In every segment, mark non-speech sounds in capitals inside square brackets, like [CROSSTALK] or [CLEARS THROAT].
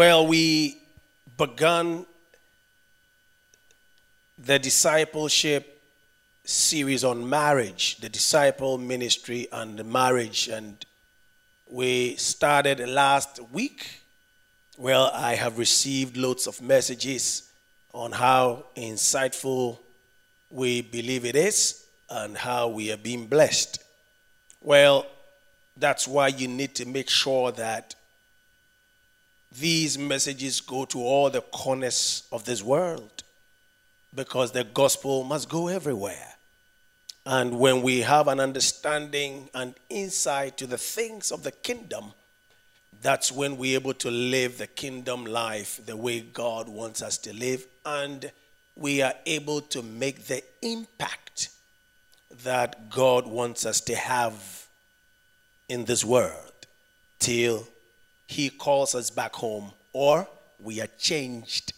Well, we began the discipleship series on marriage, the disciple ministry and marriage, and we started last week. Well, I have received loads of messages on how insightful we believe it is and how we are being blessed. Well, that's why you need to make sure that these messages go to all the corners of this world because the gospel must go everywhere. And when we have an understanding and insight to the things of the kingdom, that's when we're able to live the kingdom life the way God wants us to live, and we are able to make the impact that God wants us to have in this world till he calls us back home, or we are changed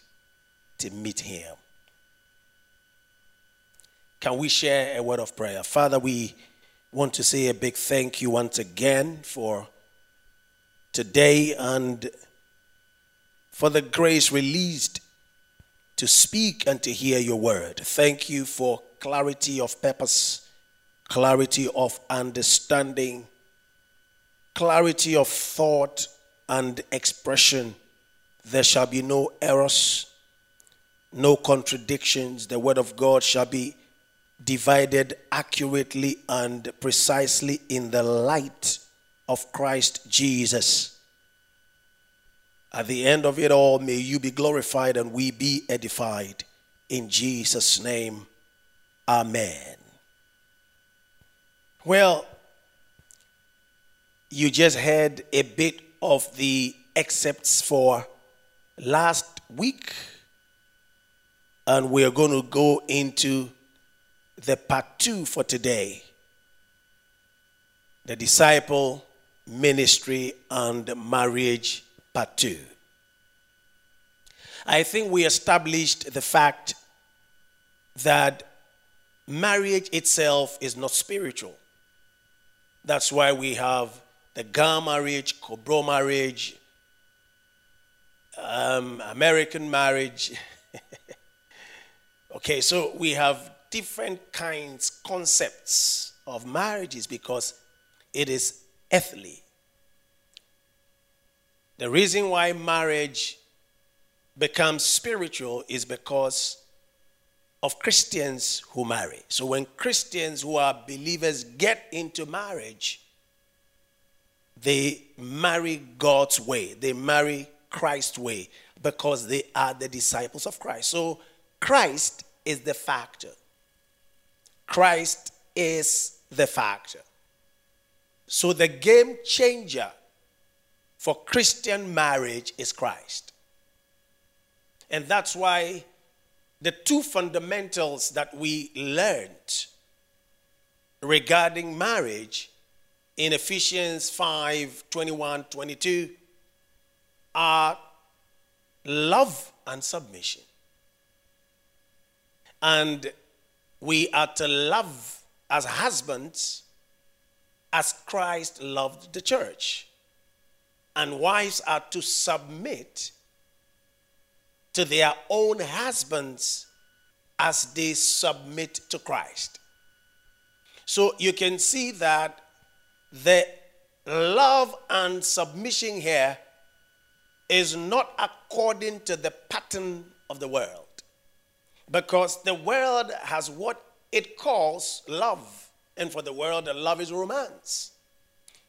to meet him. Can we share a word of prayer? Father, we want to say a big thank you once again for today and for the grace released to speak and to hear your word. Thank you for clarity of purpose, clarity of understanding, clarity of thought, and expression. There shall be no errors, no contradictions. The word of God shall be divided accurately and precisely in the light of Christ Jesus. At the end of it all, may you be glorified and we be edified. In Jesus' name, Amen. Well, you just heard a bit of the excerpts for last week, and we are going to go into the part two for today the disciple ministry and marriage part two. I think we established the fact that marriage itself is not spiritual. That's why we have the Ga marriage, Cobro marriage, um, American marriage. [LAUGHS] okay, so we have different kinds, concepts of marriages because it is earthly. The reason why marriage becomes spiritual is because of Christians who marry. So when Christians who are believers get into marriage, they marry God's way, they marry Christ's way because they are the disciples of Christ. So Christ is the factor. Christ is the factor. So the game changer for Christian marriage is Christ. And that's why the two fundamentals that we learned regarding marriage in Ephesians 5 21 22 are love and submission. And we are to love as husbands as Christ loved the church. And wives are to submit to their own husbands as they submit to Christ. So you can see that the love and submission here is not according to the pattern of the world. Because the world has what it calls love. And for the world, love is romance.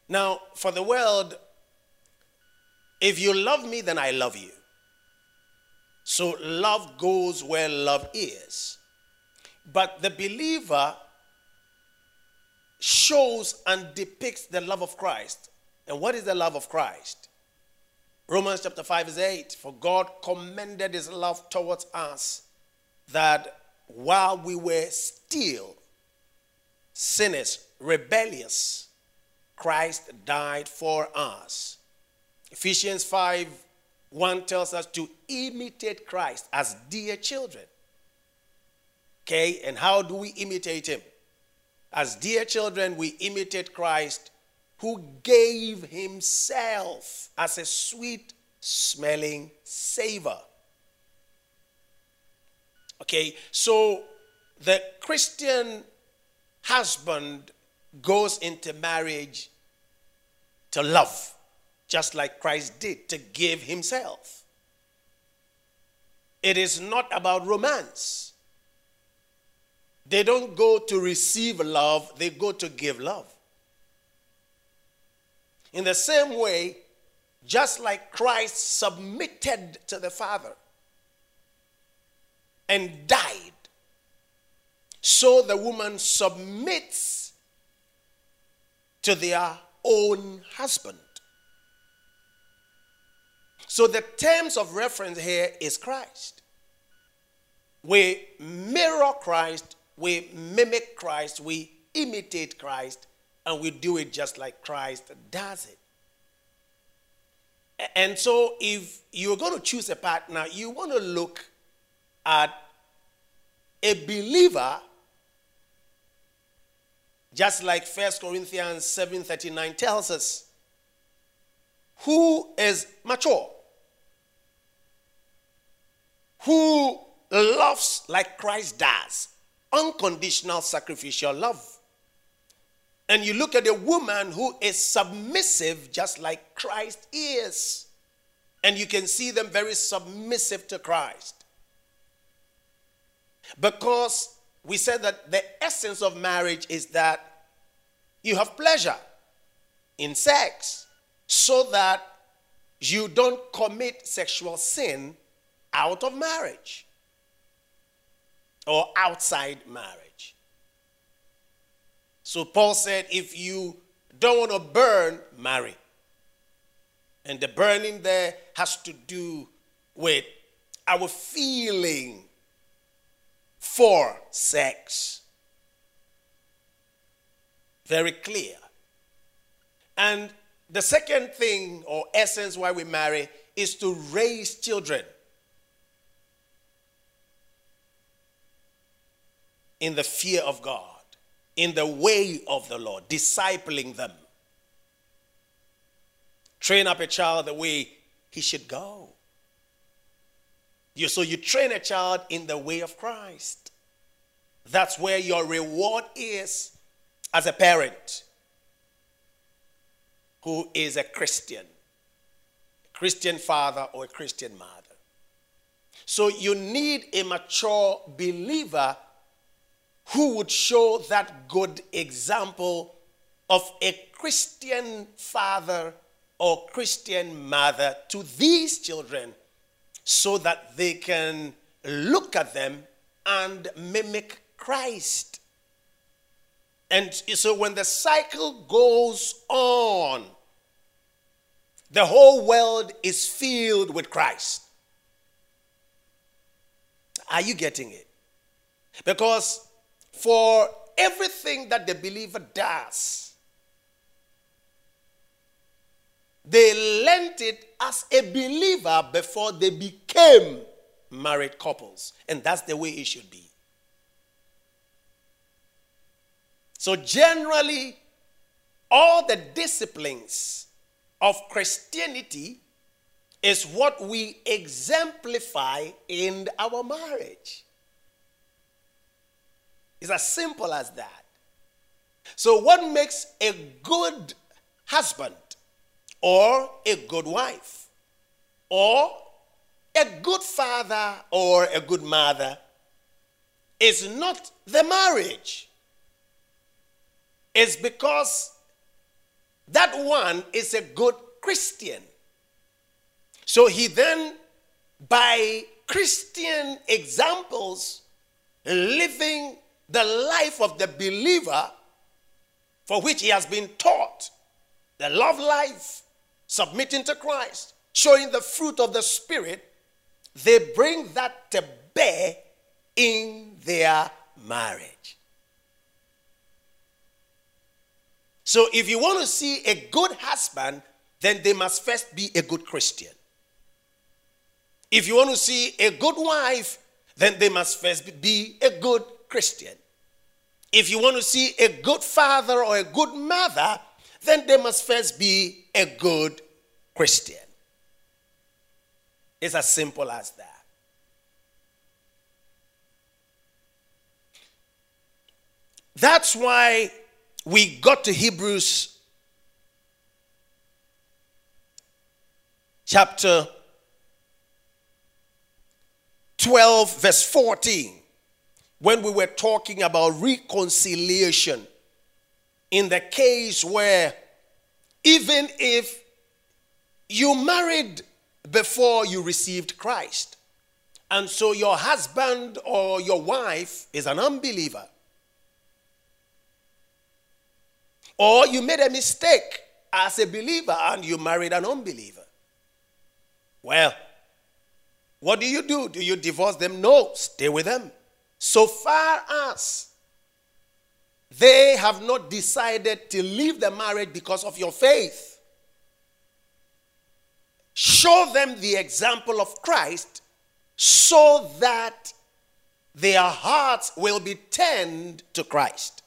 Now, for the world, if you love me, then I love you. So love goes where love is. But the believer shows and depicts the love of Christ. And what is the love of Christ? Romans chapter 5 is 8. For God commended his love towards us that while we were still sinners, rebellious, Christ died for us. Ephesians 5 1 tells us to imitate Christ as dear children. Okay, and how do we imitate him? As dear children, we imitate Christ who gave himself as a sweet smelling savor. Okay, so the Christian husband goes into marriage to love, just like Christ did, to give himself. It is not about romance. They don't go to receive love, they go to give love. In the same way, just like Christ submitted to the Father and died, so the woman submits to their own husband. So the terms of reference here is Christ. We mirror Christ we mimic Christ, we imitate Christ, and we do it just like Christ does it. And so, if you're going to choose a partner, you want to look at a believer, just like 1 Corinthians 7:39 tells us, who is mature, who loves like Christ does, unconditional sacrificial love. And you look at a woman who is submissive, just like Christ is. And you can see them very submissive to Christ. Because we said that the essence of marriage is that you have pleasure in sex so that you don't commit sexual sin out of marriage or outside marriage. So Paul said, if you don't want to burn, marry. And the burning there has to do with our feeling for sex. Very clear. And the second thing or essence why we marry is to raise children. In the fear of God, in the way of the Lord, discipling them. Train up a child the way he should go. You, so you train a child in the way of Christ. That's where your reward is as a parent who is a Christian, a Christian father or a Christian mother. So you need a mature believer who would show that good example of a Christian father or Christian mother to these children so that they can look at them and mimic Christ. And so when the cycle goes on, the whole world is filled with Christ. Are you getting it? Because for everything that the believer does. They learned it as a believer before they became married couples. And that's the way it should be. So, generally, all the disciplines of Christianity is what we exemplify in our marriage. It's as simple as that. So, what makes a good husband or a good wife or a good father or a good mother is not the marriage. It's because that one is a good Christian. So he then, by Christian examples, living the life of the believer for which he has been taught, the love life, submitting to Christ, showing the fruit of the Spirit, they bring that to bear in their marriage. So if you want to see a good husband, then they must first be a good Christian. If you want to see a good wife, then they must first be a good Christian. If you want to see a good father or a good mother, then they must first be a good Christian. It's as simple as that. That's why we got to Hebrews chapter 12, verse 14, when we were talking about reconciliation in the case where even if you married before you received Christ, and so your husband or your wife is an unbeliever, or you made a mistake as a believer and you married an unbeliever. Well, what do you do? Do you divorce them? No, stay with them. So far as they have not decided to leave the marriage because of your faith, show them the example of Christ so that their hearts will be turned to Christ.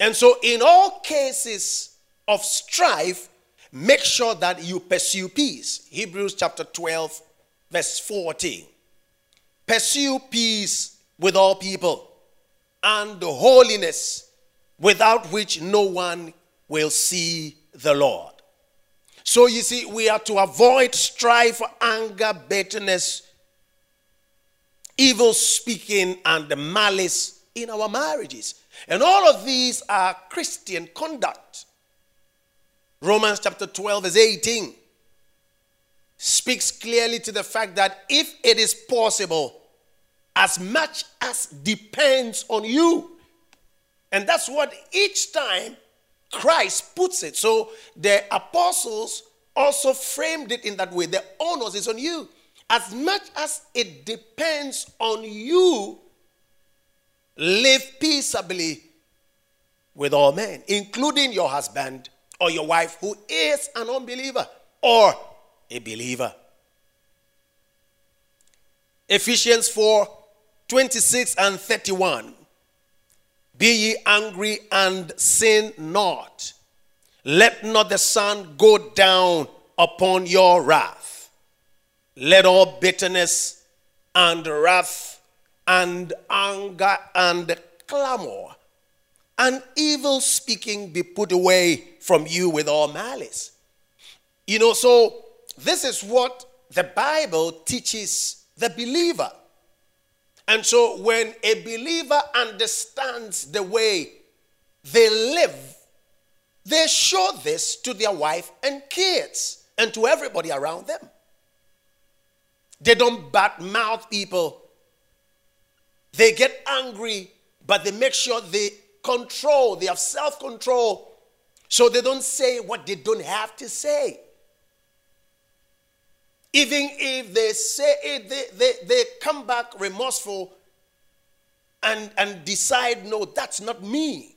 And so, in all cases of strife, make sure that you pursue peace. Hebrews chapter 12, verse 14. Pursue peace with all people and holiness, without which no one will see the Lord. So, you see, we are to avoid strife, anger, bitterness, evil speaking, and malice in our marriages. And all of these are Christian conduct. Romans chapter 12, verse 18 speaks clearly to the fact that if it is possible, as much as depends on you, and that's what each time Christ puts it. So the apostles also framed it in that way. The onus is on you. As much as it depends on you, live peaceably with all men, including your husband or your wife who is an unbeliever or a believer. Ephesians 4 26 and 31. Be ye angry and sin not. Let not the sun go down upon your wrath. Let all bitterness and wrath and anger and clamor and evil speaking be put away from you with all malice. You know, so this is what the Bible teaches the believer. And so when a believer understands the way they live, they show this to their wife and kids and to everybody around them. They don't bad mouth people. They get angry, but they make sure they control, they have self control, so they don't say what they don't have to say. Even if they say it, they, they, they come back remorseful and, and decide, no, that's not me.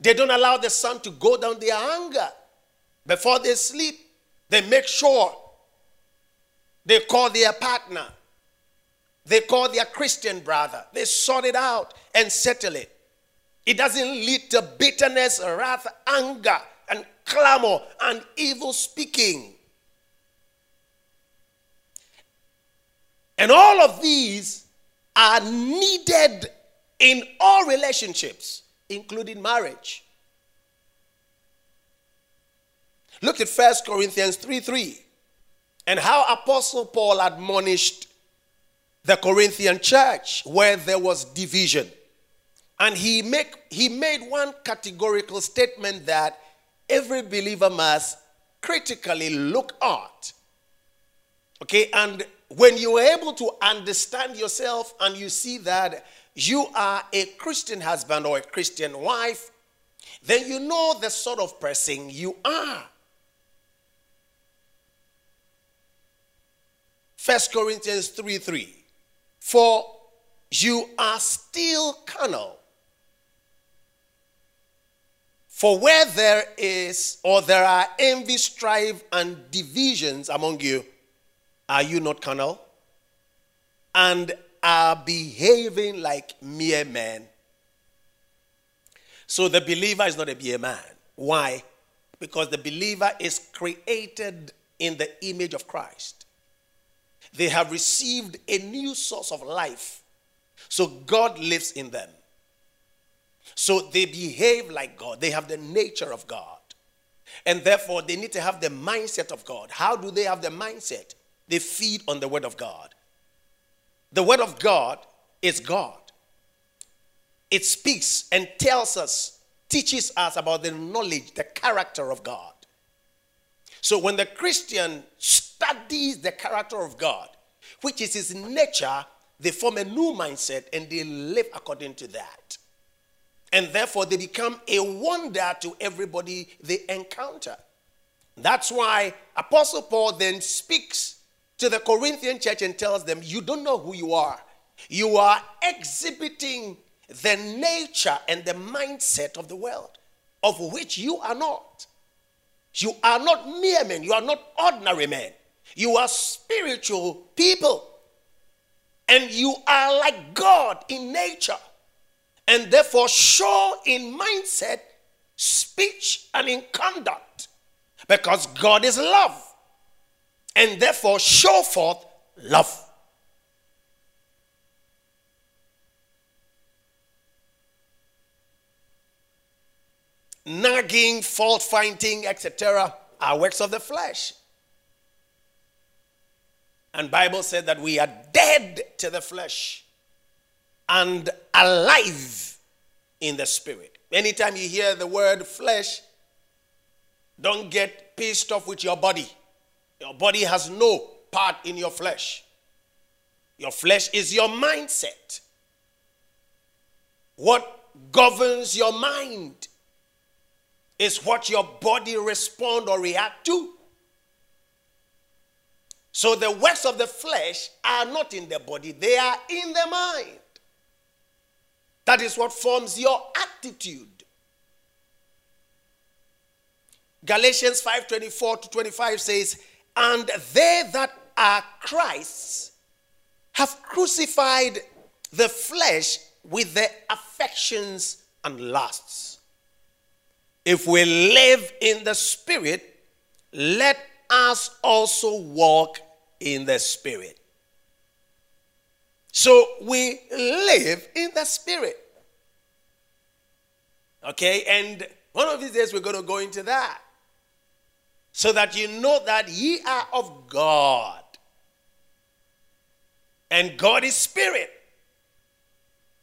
They don't allow the sun to go down their anger. Before they sleep, they make sure they call their partner they call their Christian brother. They sort it out and settle it. It doesn't lead to bitterness, wrath, anger, and clamor and evil speaking. And all of these are needed in all relationships, including marriage. Look at 1 Corinthians 3 3 and how Apostle Paul admonished the Corinthian church where there was division. And he, make, he made one categorical statement that every believer must critically look at. Okay, and when you are able to understand yourself and you see that you are a Christian husband or a Christian wife, then you know the sort of person you are. First Corinthians 3 3. For you are still carnal. For where there is, or there are envy, strife, and divisions among you, are you not carnal? And are behaving like mere men. So the believer is not a mere man. Why? Because the believer is created in the image of Christ. They have received a new source of life. So God lives in them. So they behave like God. They have the nature of God. And therefore, they need to have the mindset of God. How do they have the mindset? They feed on the Word of God. The Word of God is God. It speaks and tells us, teaches us about the knowledge, the character of God. So when the Christian studies the character of God, which is his nature, they form a new mindset and they live according to that. And therefore, they become a wonder to everybody they encounter. That's why Apostle Paul then speaks to the Corinthian church and tells them, You don't know who you are. You are exhibiting the nature and the mindset of the world, of which you are not. You are not mere men, you are not ordinary men. You are spiritual people. And you are like God in nature. And therefore, show in mindset, speech, and in conduct. Because God is love and therefore show forth love. Nagging, fault finding, etc., are works of the flesh. And Bible said that we are dead to the flesh and alive in the spirit. Anytime you hear the word flesh, don't get pissed off with your body. Your body has no part in your flesh. Your flesh is your mindset. What governs your mind is what your body respond or react to. So the works of the flesh are not in the body, they are in the mind. That is what forms your attitude. Galatians 5:24 to 25 says, and they that are Christ's have crucified the flesh with the affections and lusts. If we live in the Spirit, let us also walk in the Spirit. So we live in the Spirit. Okay, and one of these days we're going to go into that so that you know that ye are of God. And God is spirit.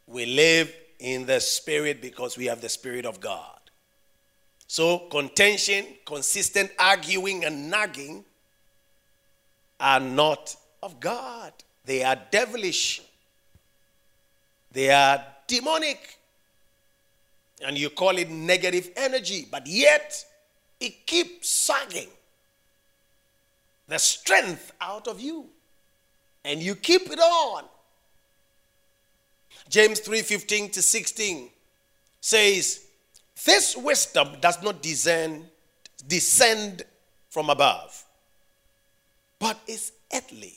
We live in the spirit because we have the spirit of God. So, contention, consistent arguing, and nagging are not of God. They are devilish. They are demonic. And you call it negative energy, but yet it keeps sagging the strength out of you. And you keep it on. James 3.15 to 16 says this wisdom does not descend, descend from above but is earthly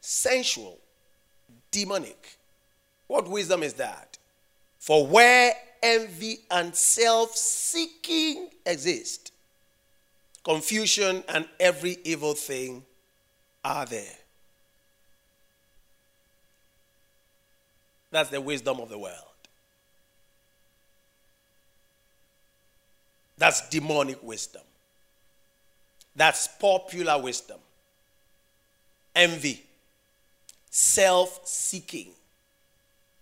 sensual demonic. What wisdom is that? For where envy and self-seeking exist confusion, and every evil thing are there. That's the wisdom of the world. That's demonic wisdom. That's popular wisdom. Envy, self seeking,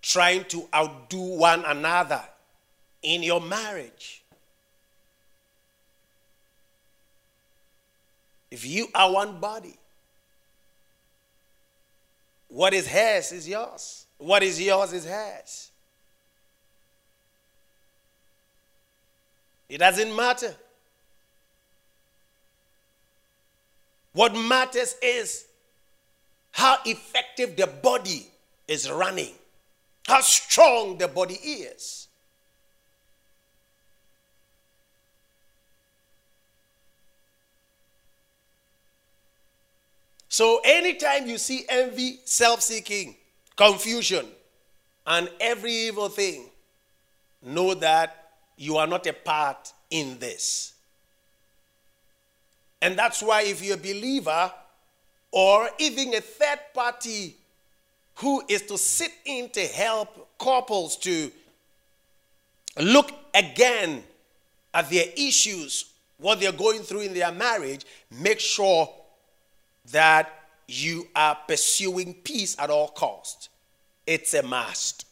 trying to outdo one another in your marriage. If you are one body, what is hers is yours. What is yours is hers. It doesn't matter. What matters is how effective the body is running, how strong the body is. So, anytime you see envy, self seeking, confusion, and every evil thing, know that you are not a part in this. And that's why, if you're a believer or even a third party who is to sit in to help couples to look again at their issues, what they're going through in their marriage, make sure that you are pursuing peace at all costs. It's a must.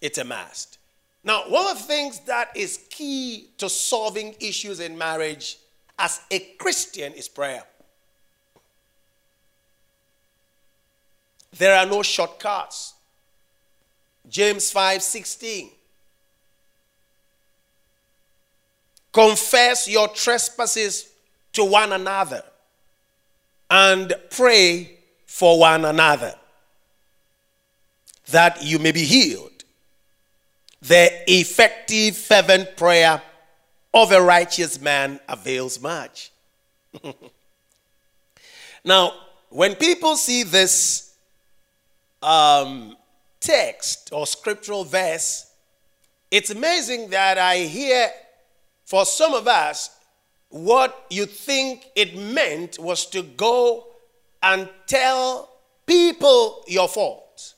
It's a must. Now, one of the things that is key to solving issues in marriage as a Christian is prayer. There are no shortcuts. James 5 16. Confess your trespasses to one another and pray for one another that you may be healed. The effective, fervent prayer of a righteous man avails much. [LAUGHS] now, when people see this um, text or scriptural verse, it's amazing that I hear for some of us what you think it meant was to go and tell people your fault.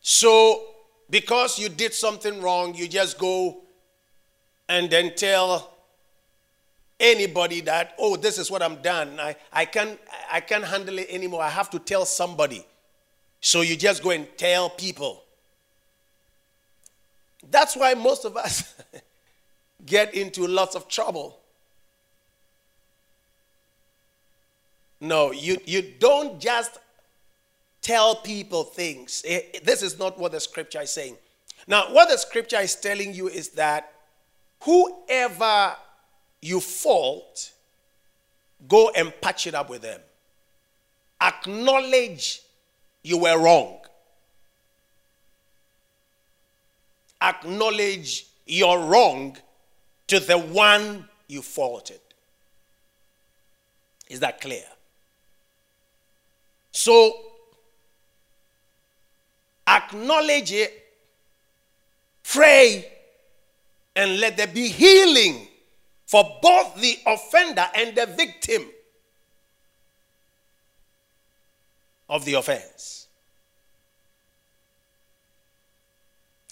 So, because you did something wrong, you just go and then tell anybody that, oh, this is what I'm done. I, I, can't, I can't handle it anymore. I have to tell somebody. So you just go and tell people. That's why most of us [LAUGHS] get into lots of trouble. No, you, you don't just tell people things. Eh, this is not what the scripture is saying. Now, what the scripture is telling you is that whoever you fault, go and patch it up with them. Acknowledge you were wrong. Acknowledge you're wrong to the one you faulted. Is that clear? So, acknowledge it, pray, and let there be healing for both the offender and the victim of the offense.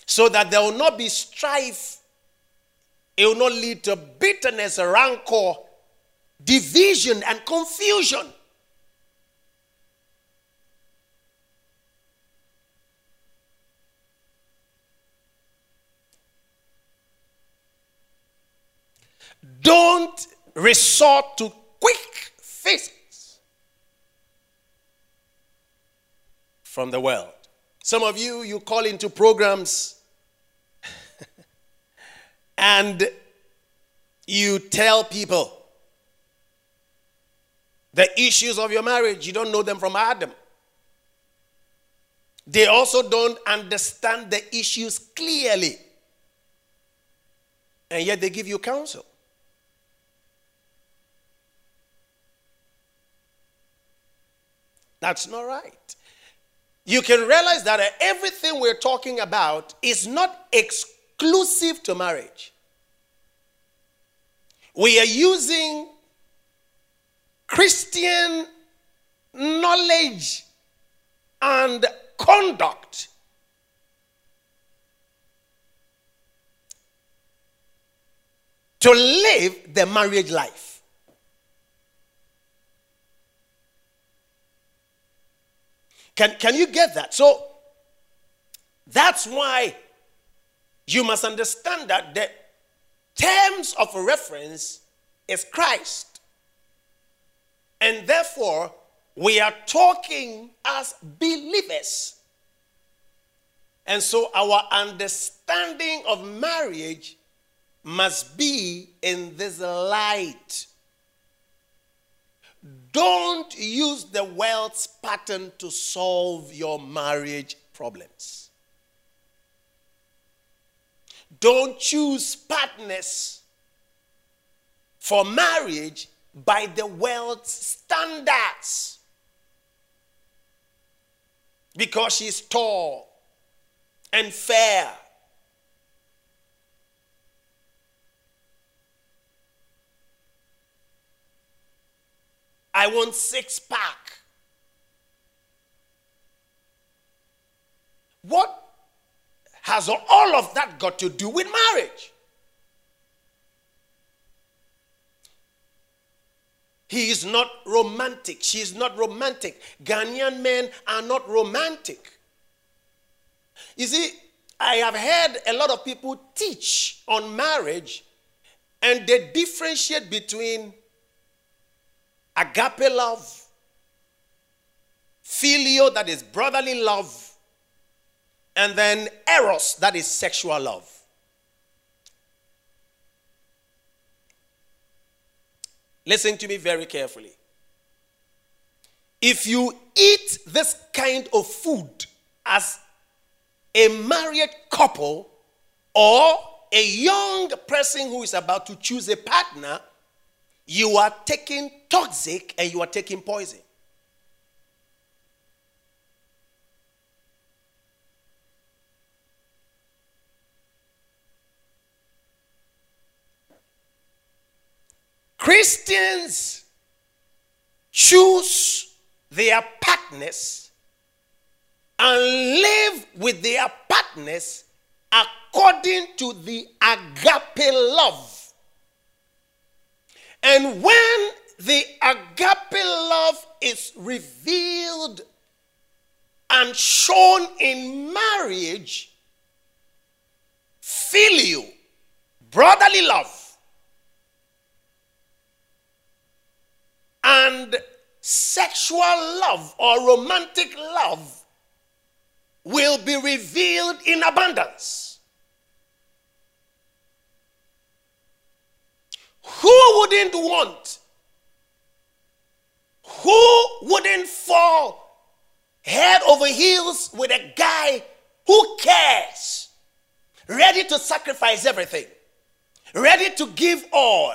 So that there will not be strife it will not lead to bitterness, rancor, division, and confusion. Don't resort to quick fixes from the world. Some of you, you call into programs and you tell people the issues of your marriage, you don't know them from Adam. They also don't understand the issues clearly. And yet they give you counsel. That's not right. You can realize that everything we're talking about is not exclusive to marriage. We are using Christian knowledge and conduct to live the marriage life. Can, can you get that? So that's why you must understand that the terms of reference is Christ. And therefore, we are talking as believers. And so our understanding of marriage must be in this light. Don't use the world's pattern to solve your marriage problems. Don't choose partners for marriage by the world's standards. Because she's tall and fair. I want six pack. What has all of that got to do with marriage? He is not romantic. She is not romantic. Ghanaian men are not romantic. You see, I have heard a lot of people teach on marriage and they differentiate between agape love, phileo, that is brotherly love, and then eros, that is sexual love. Listen to me very carefully. If you eat this kind of food as a married couple or a young person who is about to choose a partner, you are taking toxic and you are taking poison. Christians choose their partners and live with their partners according to the agape love. And when the agape love is revealed and shown in marriage, filial, brotherly love, and sexual love or romantic love will be revealed in abundance. Who wouldn't want? Who wouldn't fall head over heels with a guy who cares? Ready to sacrifice everything, ready to give all,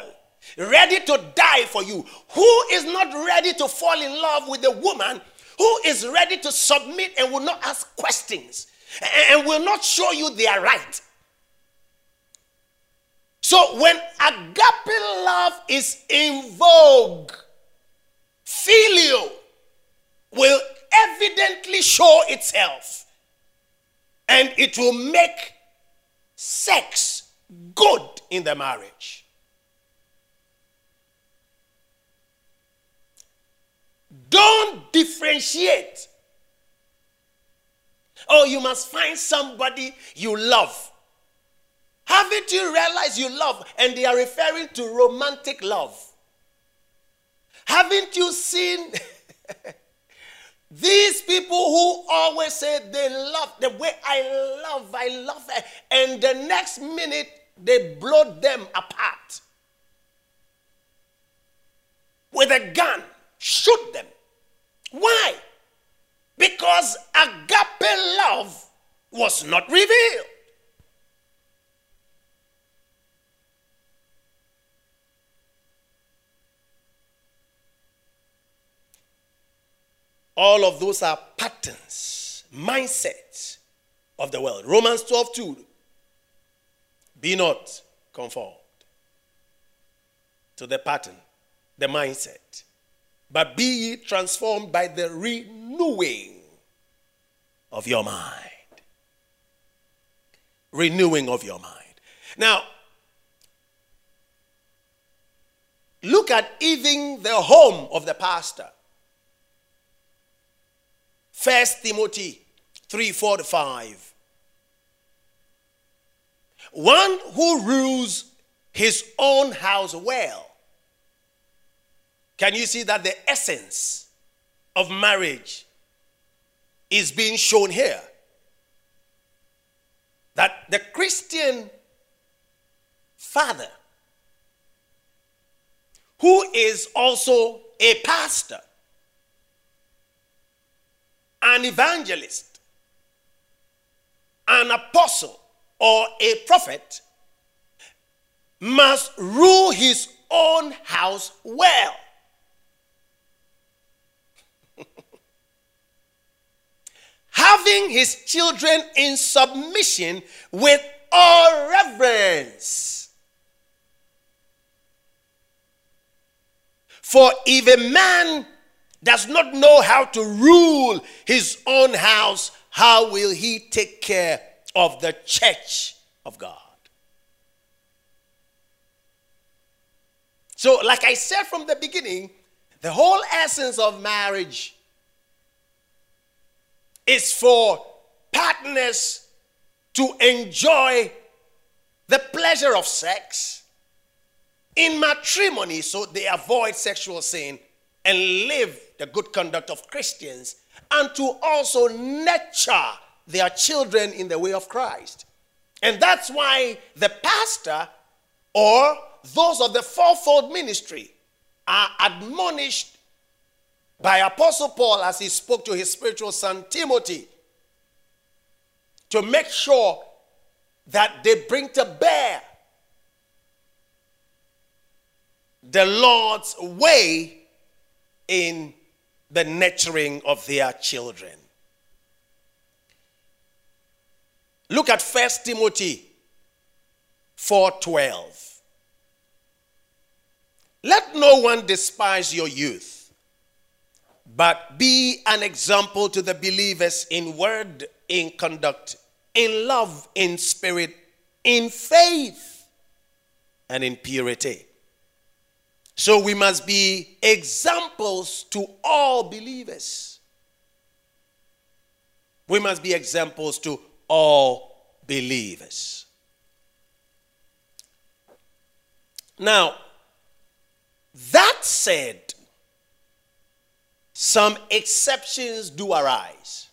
ready to die for you. Who is not ready to fall in love with a woman who is ready to submit and will not ask questions and will not show you their right? So when agape love is in vogue, filial will evidently show itself and it will make sex good in the marriage. Don't differentiate. Oh, you must find somebody you love. Haven't you realized you love? And they are referring to romantic love. Haven't you seen [LAUGHS] these people who always say they love the way I love, I love her, and the next minute they blow them apart with a gun, shoot them. Why? Because agape love was not revealed. All of those are patterns, mindsets of the world. Romans 12 2. Be not conformed to the pattern, the mindset, but be ye transformed by the renewing of your mind. Renewing of your mind. Now, look at even the home of the pastor. First Timothy 3 4 to 5. One who rules his own house well. Can you see that the essence of marriage is being shown here. That the Christian father, who is also a pastor, an evangelist, an apostle, or a prophet, must rule his own house well. Having his children in submission with all reverence. For if a man does not know how to rule his own house, how will he take care of the church of God? So, like I said from the beginning, the whole essence of marriage is for partners to enjoy the pleasure of sex in matrimony so they avoid sexual sin and live the good conduct of Christians and to also nurture their children in the way of Christ. And that's why the pastor or those of the fourfold ministry are admonished by Apostle Paul as he spoke to his spiritual son Timothy to make sure that they bring to bear the Lord's way in the nurturing of their children. Look at 1 Timothy 4:12. Let no one despise your youth, but be an example to the believers in word, in conduct, in love, in spirit, in faith, and in purity. So we must be examples to all believers. We must be examples to all believers. Now, that said, some exceptions do arise.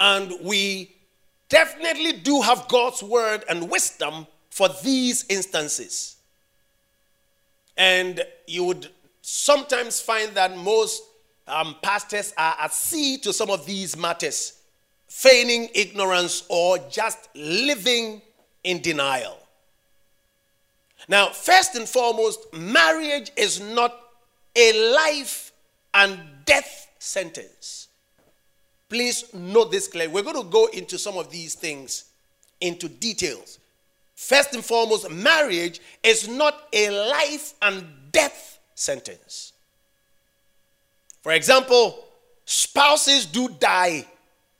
And we definitely do have God's word and wisdom for these instances. And you would sometimes find that most um, pastors are at sea to some of these matters, feigning ignorance or just living in denial. Now, first and foremost, marriage is not a life and death sentence. Please note this clearly. We're going to go into some of these things into details. First and foremost, marriage is not a life and death sentence. For example, spouses do die,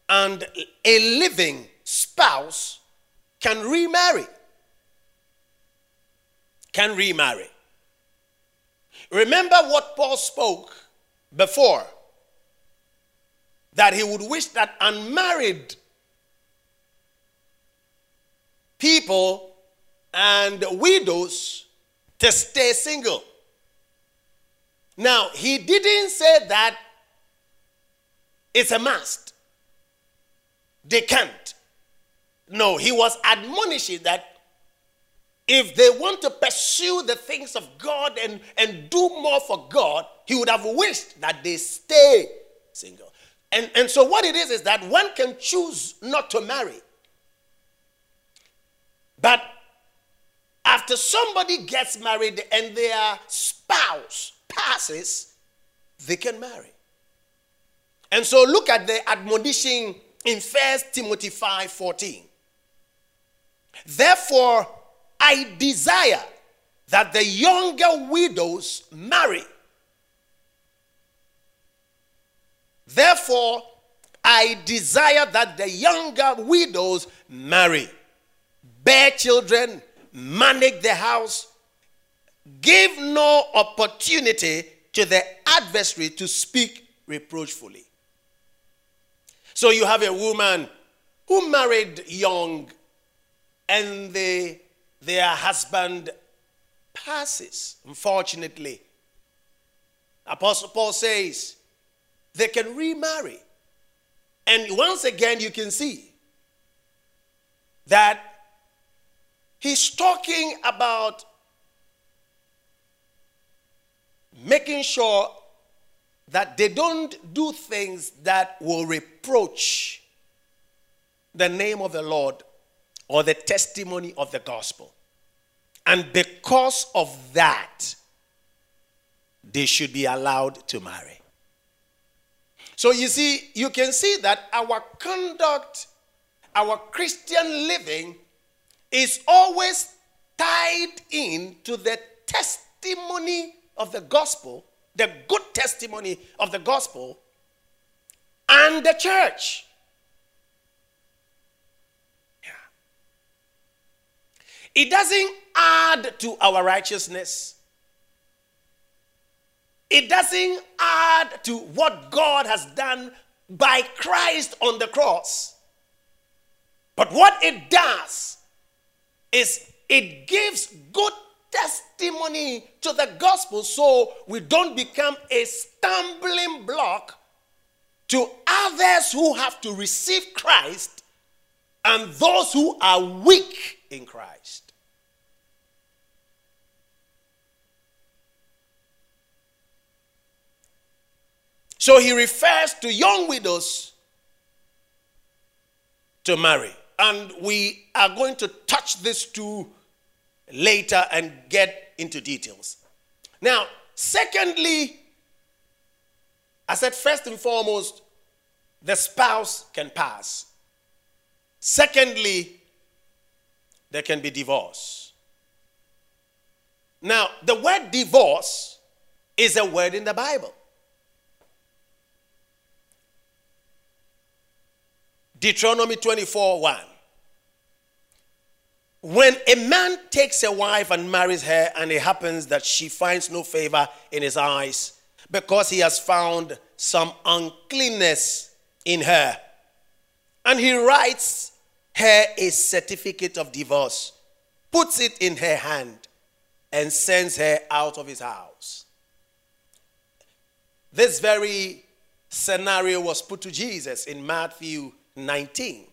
and a living spouse can remarry can remarry. Remember what Paul spoke before that he would wish that unmarried people and widows to stay single. Now, he didn't say that it's a must. They can't. No, he was admonishing that if they want to pursue the things of God and, and do more for God, he would have wished that they stay single. And, and so, what it is is that one can choose not to marry. But after somebody gets married and their spouse passes, they can marry. And so, look at the admonition in 1 Timothy 5 14. Therefore, I desire that the younger widows marry. Therefore, I desire that the younger widows marry, bear children, manage the house, give no opportunity to the adversary to speak reproachfully. So you have a woman who married young and they their husband passes, unfortunately. Apostle Paul says they can remarry. And once again, you can see that he's talking about making sure that they don't do things that will reproach the name of the Lord or the testimony of the gospel. And because of that, they should be allowed to marry. So you see, you can see that our conduct, our Christian living is always tied in to the testimony of the gospel, the good testimony of the gospel, and the church. Yeah. It doesn't add to our righteousness. It doesn't add to what God has done by Christ on the cross. But what it does is it gives good testimony to the gospel so we don't become a stumbling block to others who have to receive Christ and those who are weak in Christ. So he refers to young widows to marry. And we are going to touch this too later and get into details. Now, secondly, I said first and foremost, the spouse can pass. Secondly, there can be divorce. Now, the word divorce is a word in the Bible. Deuteronomy 24 1. When a man takes a wife and marries her, and it happens that she finds no favor in his eyes because he has found some uncleanness in her, and he writes her a certificate of divorce, puts it in her hand, and sends her out of his house. This very scenario was put to Jesus in Matthew 19,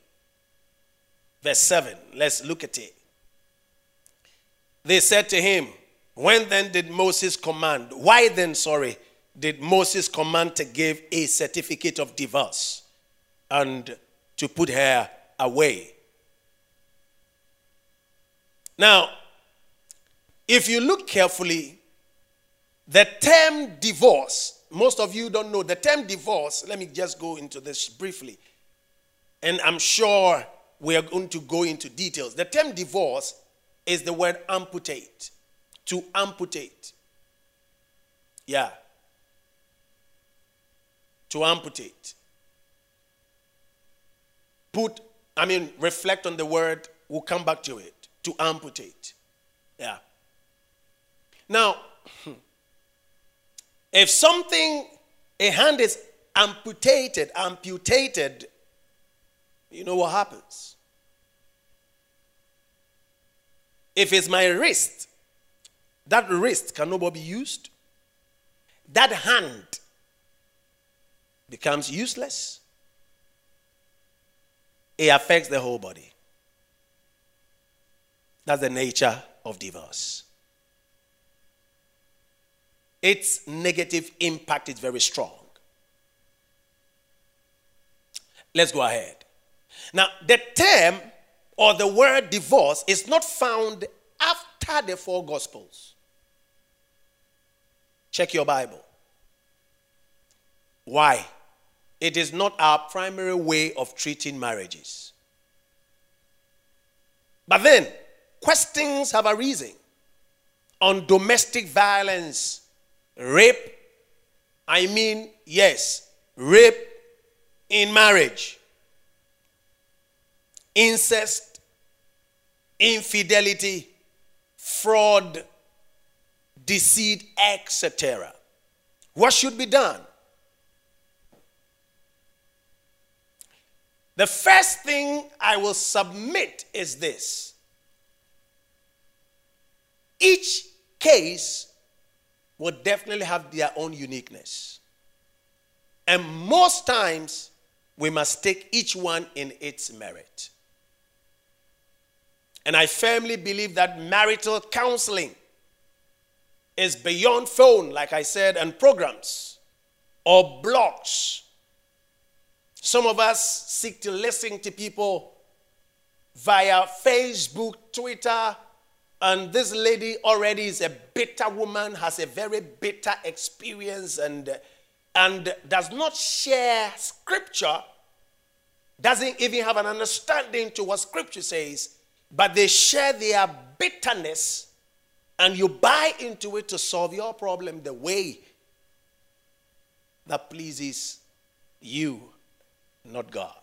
verse 7. Let's look at it. They said to him, When then did Moses command? Why then, sorry, did Moses command to give a certificate of divorce and to put her away? Now, if you look carefully, the term divorce, most of you don't know, the term divorce, let me just go into this briefly and I'm sure we are going to go into details. The term divorce is the word amputate. To amputate. Yeah. To amputate. Put, I mean, reflect on the word, we'll come back to it. To amputate. Yeah. Now, [CLEARS THROAT] if something, a hand is amputated, amputated you know what happens? If it's my wrist, that wrist can no more be used. That hand becomes useless. It affects the whole body. That's the nature of divorce. Its negative impact is very strong. Let's go ahead. Now, the term or the word divorce is not found after the four gospels. Check your Bible. Why? It is not our primary way of treating marriages. But then, questions have arisen on domestic violence, rape. I mean, yes, rape in marriage incest, infidelity, fraud, deceit, etc. What should be done? The first thing I will submit is this each case will definitely have their own uniqueness. And most times, we must take each one in its merit. And I firmly believe that marital counseling is beyond phone, like I said, and programs or blogs. Some of us seek to listen to people via Facebook, Twitter, and this lady already is a bitter woman, has a very bitter experience, and, and does not share scripture, doesn't even have an understanding to what scripture says, but they share their bitterness and you buy into it to solve your problem the way that pleases you, not God.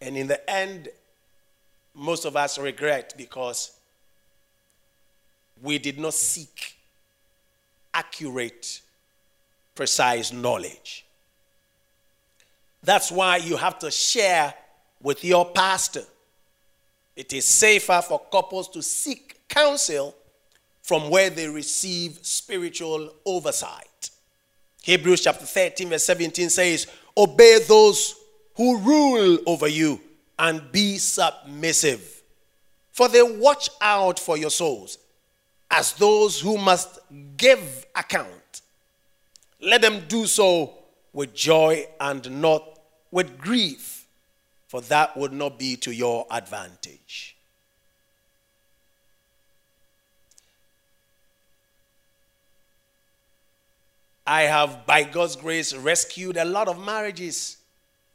And in the end, most of us regret because we did not seek accurate, precise knowledge. That's why you have to share with your pastor. It is safer for couples to seek counsel from where they receive spiritual oversight. Hebrews chapter 13, verse 17 says, Obey those who rule over you and be submissive, for they watch out for your souls as those who must give account. Let them do so with joy and not with grief, for that would not be to your advantage. I have, by God's grace, rescued a lot of marriages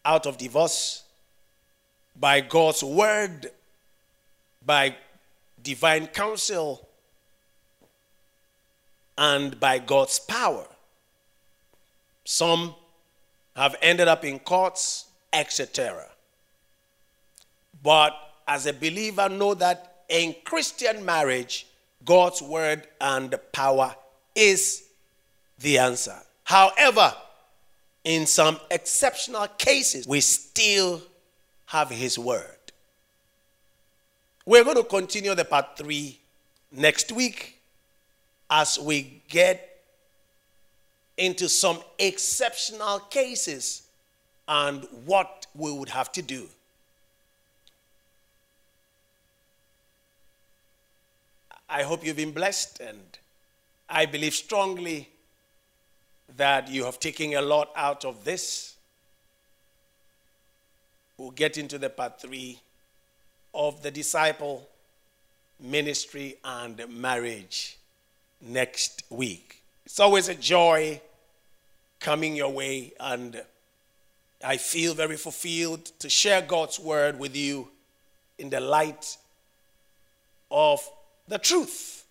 out of divorce by God's word, by divine counsel, and by God's power. Some have ended up in courts, etc. But as a believer, know that in Christian marriage, God's word and power is the answer. However, in some exceptional cases, we still have His Word. We're going to continue the part three next week as we get into some exceptional cases and what we would have to do. I hope you've been blessed, and I believe strongly that you have taken a lot out of this. We'll get into the part three of the disciple ministry and marriage next week. It's always a joy coming your way, and I feel very fulfilled to share God's word with you in the light of the truth.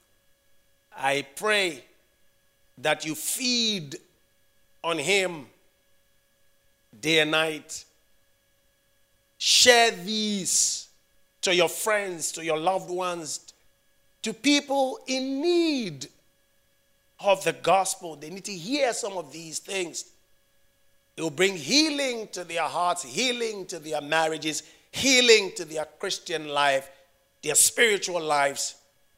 I pray that you feed on Him day and night. Share these to your friends, to your loved ones, to people in need of the gospel. They need to hear some of these things. It will bring healing to their hearts, healing to their marriages, healing to their Christian life, their spiritual lives,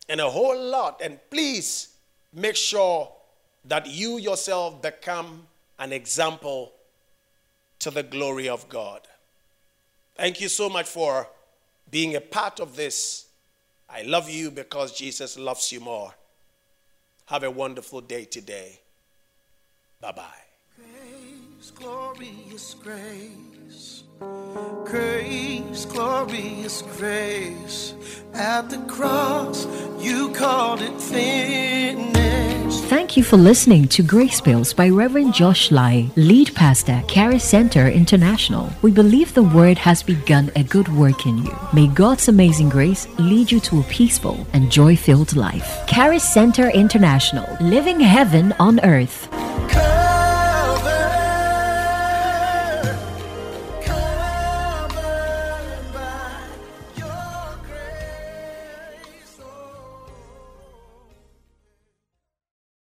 and a whole lot. And please make sure that you yourself become an example to the glory of God. Thank you so much for being a part of this. I love you because Jesus loves you more. Have a wonderful day today. Bye bye. Grace, glorious grace. Grace, glorious grace. At the cross, you called it finished. Thank you for listening to Grace Bills by Reverend Josh Lai, lead pastor, Caris Center International. We believe the word has begun a good work in you. May God's amazing grace lead you to a peaceful and joy filled life. Caris Center International, living heaven on earth.